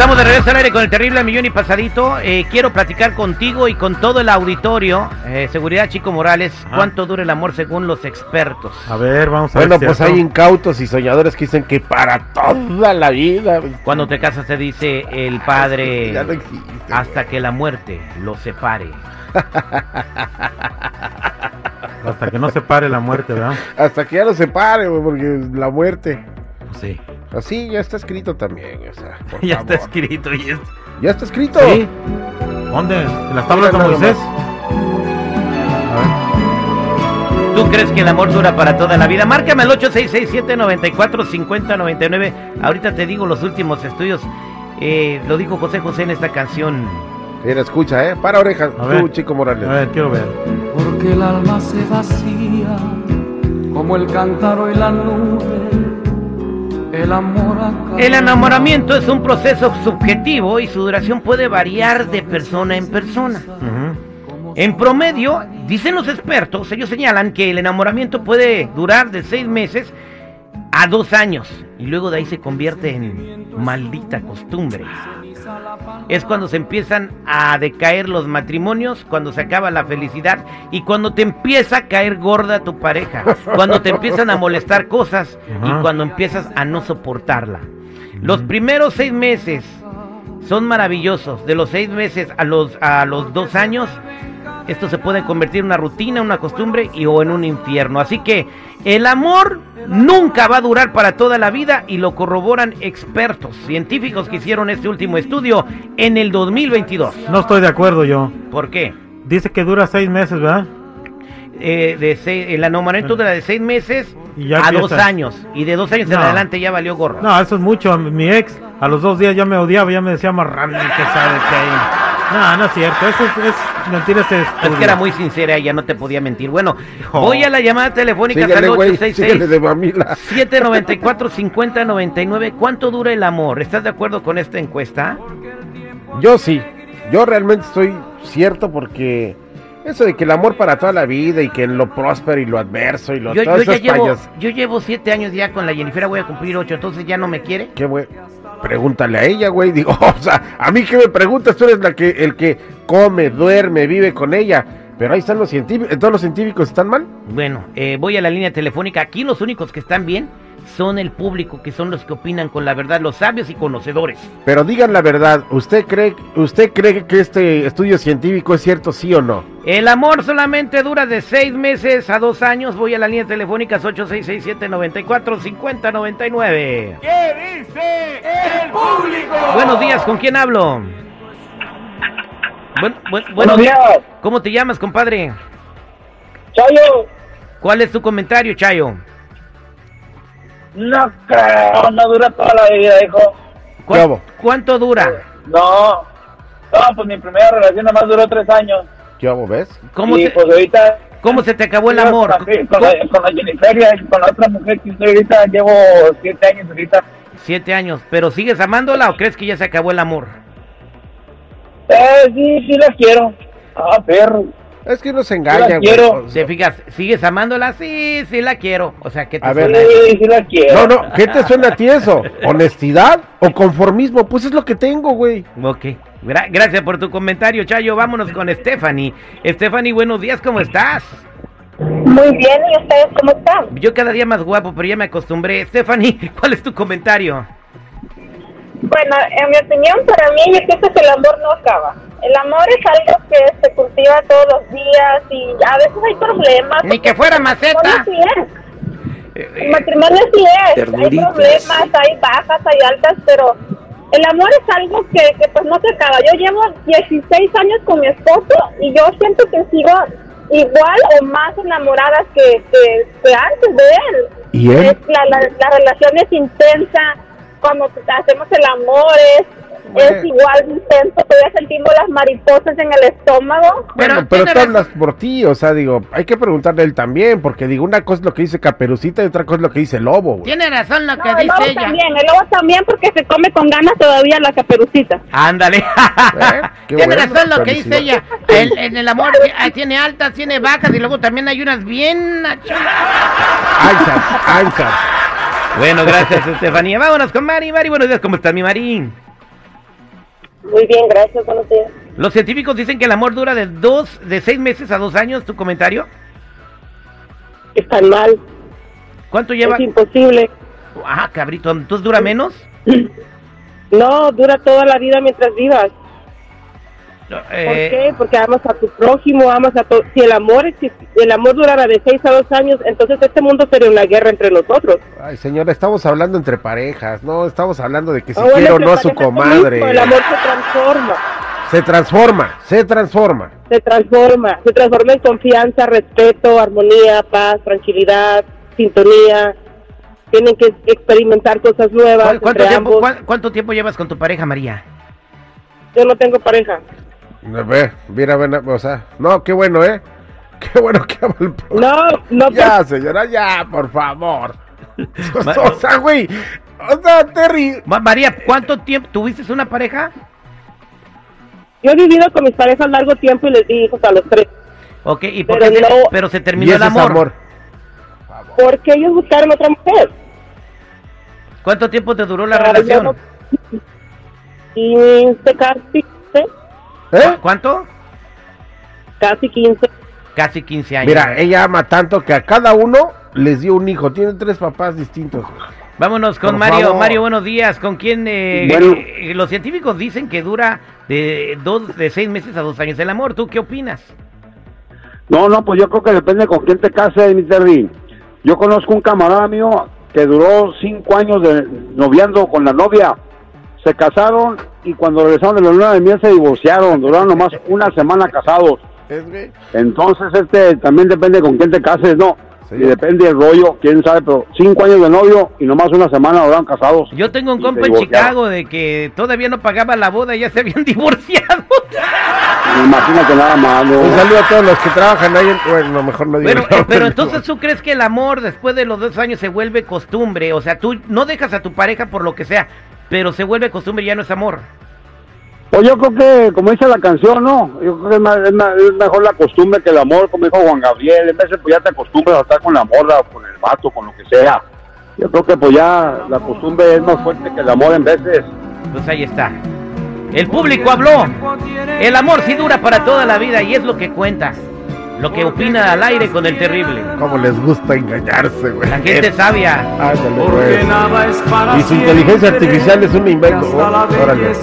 Estamos de regreso al aire con el terrible millón y pasadito. Eh, quiero platicar contigo y con todo el auditorio. Eh, seguridad Chico Morales, Ah. ¿cuánto dura el amor según los expertos? A ver, vamos a Bueno, ver. pues ¿cierto? hay incautos y soñadores que dicen que para toda la vida. Cuando te casas te dice el padre Ya no existe, hasta que la muerte los separe. Hasta que no se pare la muerte, ¿verdad? Hasta que ya no se pare, güey, porque la muerte. Sí. Así ya está escrito también, o sea, por Ya está escrito y es... Ya está escrito. ¿Sí? ¿Dónde? ¿En las tablas de Moisés? ¿Tú crees que el amor dura para toda la vida? Márcame al 8667-945099. Ahorita te digo los últimos estudios. Eh, lo dijo José José en esta canción. Mira, escucha, ¿eh? Para orejas, A tú, ver. Chico A Morales. ver, quiero ver. Porque el alma se vacía como el cántaro y la nube. El amor acaba. El enamoramiento es un proceso subjetivo y su duración puede variar de persona en persona. En promedio, dicen los expertos, ellos señalan que el enamoramiento puede durar de seis meses a dos años y luego de ahí se convierte en maldita costumbre. Es cuando se empiezan a decaer los matrimonios, cuando se acaba la felicidad y cuando te empieza a caer gorda tu pareja, cuando te empiezan a molestar cosas y cuando empiezas a no soportarla. Los primeros seis meses son maravillosos. De los seis meses a los, a los dos años, esto se puede convertir en una rutina, una costumbre y o en un infierno. Así que el amor nunca va a durar para toda la vida y lo corroboran expertos, científicos que hicieron este último estudio en el 2022. No estoy de acuerdo yo. ¿Por qué? Dice que dura seis meses, ¿verdad? Eh, de seis- el enamoramiento dura de seis meses Y a dos años y de dos años en adelante ya valió gorro. No, eso es mucho. Mi ex a los dos días ya me odiaba, ya me decía marrano que sabe que hay. No, no es cierto. Eso es, es mentira Es que era muy sincera, ella no te podía mentir. Bueno, Oh. voy a la llamada telefónica al güey, síguele 866 de mamila. 794 5099. ¿Cuánto dura el amor? ¿Estás de acuerdo con esta encuesta? Yo sí, yo realmente estoy cierto porque eso de que el amor para toda la vida y que en lo próspero y lo adverso y lo Yo, todas yo ya llevo, yo llevo siete años ya con la Jennifer, voy a cumplir ocho, entonces ya no me quiere. Qué güey. Pregúntale a ella, güey. Digo, o sea, a mí que me preguntas, tú eres la que, el que come, duerme, vive con ella. Pero ahí están los científicos. ¿Todos los científicos están mal? Bueno, eh, voy a la línea telefónica. Aquí los únicos que están bien son el público, que son los que opinan con la verdad, los sabios y conocedores. Pero digan la verdad, ¿usted cree, usted cree que este estudio científico es cierto, sí o no? El amor solamente dura de seis meses a dos años. Voy a la línea telefónica 8667-945099. ¿Qué dice el público? Buenos días, ¿con quién hablo? Buen- buen- buenos Buenos días. días, ¿Cómo te llamas, compadre? Chayo. ¿Cuál es tu comentario, Chayo? No creo, no dura toda la vida, hijo. ¿Cuán- Bravo. ¿Cuánto dura? No, no, pues mi primera relación nada más duró tres años. ¿Qué hago, ves? ¿Cómo, y se, pues ahorita... cómo se te acabó el amor? con, la, con la Jennifer y con la otra mujer que estoy ahorita, llevo siete años ahorita. Siete años. ¿Pero sigues amándola o crees que ya se acabó el amor? Eh, sí, sí la quiero. Ah, perro. Es que uno se engaña, güey. sea, ¿Te fijas? ¿Sigues amándola? Sí, sí la quiero. O sea, ¿qué te A ver. suena? Sí, sí la quiero. No, no, ¿qué te suena a ti eso? ¿Honestidad o conformismo? Pues es lo que tengo, güey. Ok. Gra- gracias por tu comentario, Chayo. Vámonos con Stephanie. Stephanie, buenos días, ¿cómo estás? Muy bien, ¿y ustedes cómo están? Yo cada día más guapo, pero ya me acostumbré. Stephanie, ¿cuál es tu comentario? Bueno, en mi opinión, para mí, yo pienso que el amor no acaba. El amor es algo que se cultiva todos los días y a veces hay problemas. Ni que fuera El maceta. matrimonio sí es. Eh, El matrimonio sí es. Hay Ternuritas. problemas, hay bajas, hay altas, pero el amor es algo que, que pues no se acaba. Yo llevo 16 años con mi esposo y yo siento que sigo igual o más enamorada que, que, que antes de él. ¿Y él? Es la, la, la relación es intensa, cuando hacemos el amor es, es igual de intenso, todavía sentimos las mariposas en el estómago. Bueno, Pero tú razón. hablas por ti, o sea, digo, hay que preguntarle a él también, porque digo, una cosa es lo que dice Caperucita y otra cosa es lo que dice Lobo, güey. Tiene razón lo No, que el dice lobo ella. también, el lobo también porque se come con ganas todavía la caperucita. Ándale. ¿Eh? Tiene bueno, razón lo que dice ella. El, en el amor ah, tiene altas, tiene bajas y luego también hay unas bien anchas. Anchas, anchas. Bueno, gracias, Estefanía. Vámonos con Mari. Mari, buenos días. ¿Cómo estás, mi Mari? Muy bien, gracias, buenos días. Los científicos dicen que el amor dura de dos, de seis meses a dos años. ¿Tu comentario? Están mal, ¿Cuánto lleva? es imposible. Ah, cabrito, ¿entonces dura menos? No, dura toda la vida mientras vivas. ¿Por Eh, qué? Porque amas a tu prójimo, amas a tu... Si el amor, exist- el amor durara de 6 a 2 años, entonces este mundo sería una guerra entre nosotros. Ay, señora, estamos hablando entre parejas, no estamos hablando de que si Ah, bueno, quiero o no a su comadre. El amor se transforma, Se transforma, se transforma. se transforma, se transforma en confianza, respeto, armonía, paz, tranquilidad, sintonía. Tienen que experimentar cosas nuevas ¿cuál- ¿cuánto, entre tiempo, ambos. cuánto tiempo llevas con tu pareja, María? Yo no tengo pareja. A ver, mira, ven, o sea, no, qué bueno, ¿eh? Qué bueno que ama el No, no, Ya, señora, ya, por favor. O sea, güey, o sea, Terry, Ma- María, ¿cuánto tiempo tuviste una pareja? yo he vivido con mis parejas largo tiempo y les di hijos a los tres. Ok, ¿y por Pero qué se- no- pero se y terminó ese el amor? amor. Porque ellos buscaron otra mujer. ¿Cuánto tiempo te duró la relación? no- 15, casi 15, ¿Eh? ¿Cuánto? casi 15. Casi 15 años. Mira, ella ama tanto que a cada uno les dio un hijo. Tiene tres papás distintos. Vámonos con Por Mario. favor. Mario, buenos días. ¿Con quién? eh, Bueno. eh, los científicos dicen que dura de dos, de seis meses a dos años el amor. ¿Tú qué opinas? No, no, pues yo creo que depende con quién te cases, mi Terry. Yo conozco un camarada mío que duró cinco años de noviando con la novia. Se casaron y cuando regresaron de la luna de miel se divorciaron. Duraron nomás una semana casados. Entonces, este, también depende con quién te cases, ¿no? Sí. Y depende del rollo, quién sabe, pero cinco años de novio y nomás una semana duraron casados. Yo tengo un compa en. Chicago de que todavía no pagaba la boda y ya se habían divorciado. Imagínate nada más, ¿no? Un saludo a todos los que trabajan ahí. En... Bueno, mejor no digo Pero, pero entonces tú crees que el amor después de los dos años se vuelve costumbre. O sea, tú no dejas a tu pareja por lo que sea, pero se vuelve costumbre y ya no es amor. Pues yo creo que, como dice la canción, ¿no? Yo creo que es, más- es más- es mejor la costumbre que el amor, como dijo Juan Gabriel. En veces pues ya te acostumbras a estar con la morra, con el vato, con lo que sea. Yo creo que pues ya la costumbre es más fuerte que el amor en veces. Pues ahí está. El público habló. El amor sí dura para toda la vida y es lo que cuenta. Lo que opina al aire con el terrible. Cómo les gusta engañarse, güey. La gente sabia. Ándale, Porque güey. nada es para Y su inteligencia artificial es un invento. la Órale.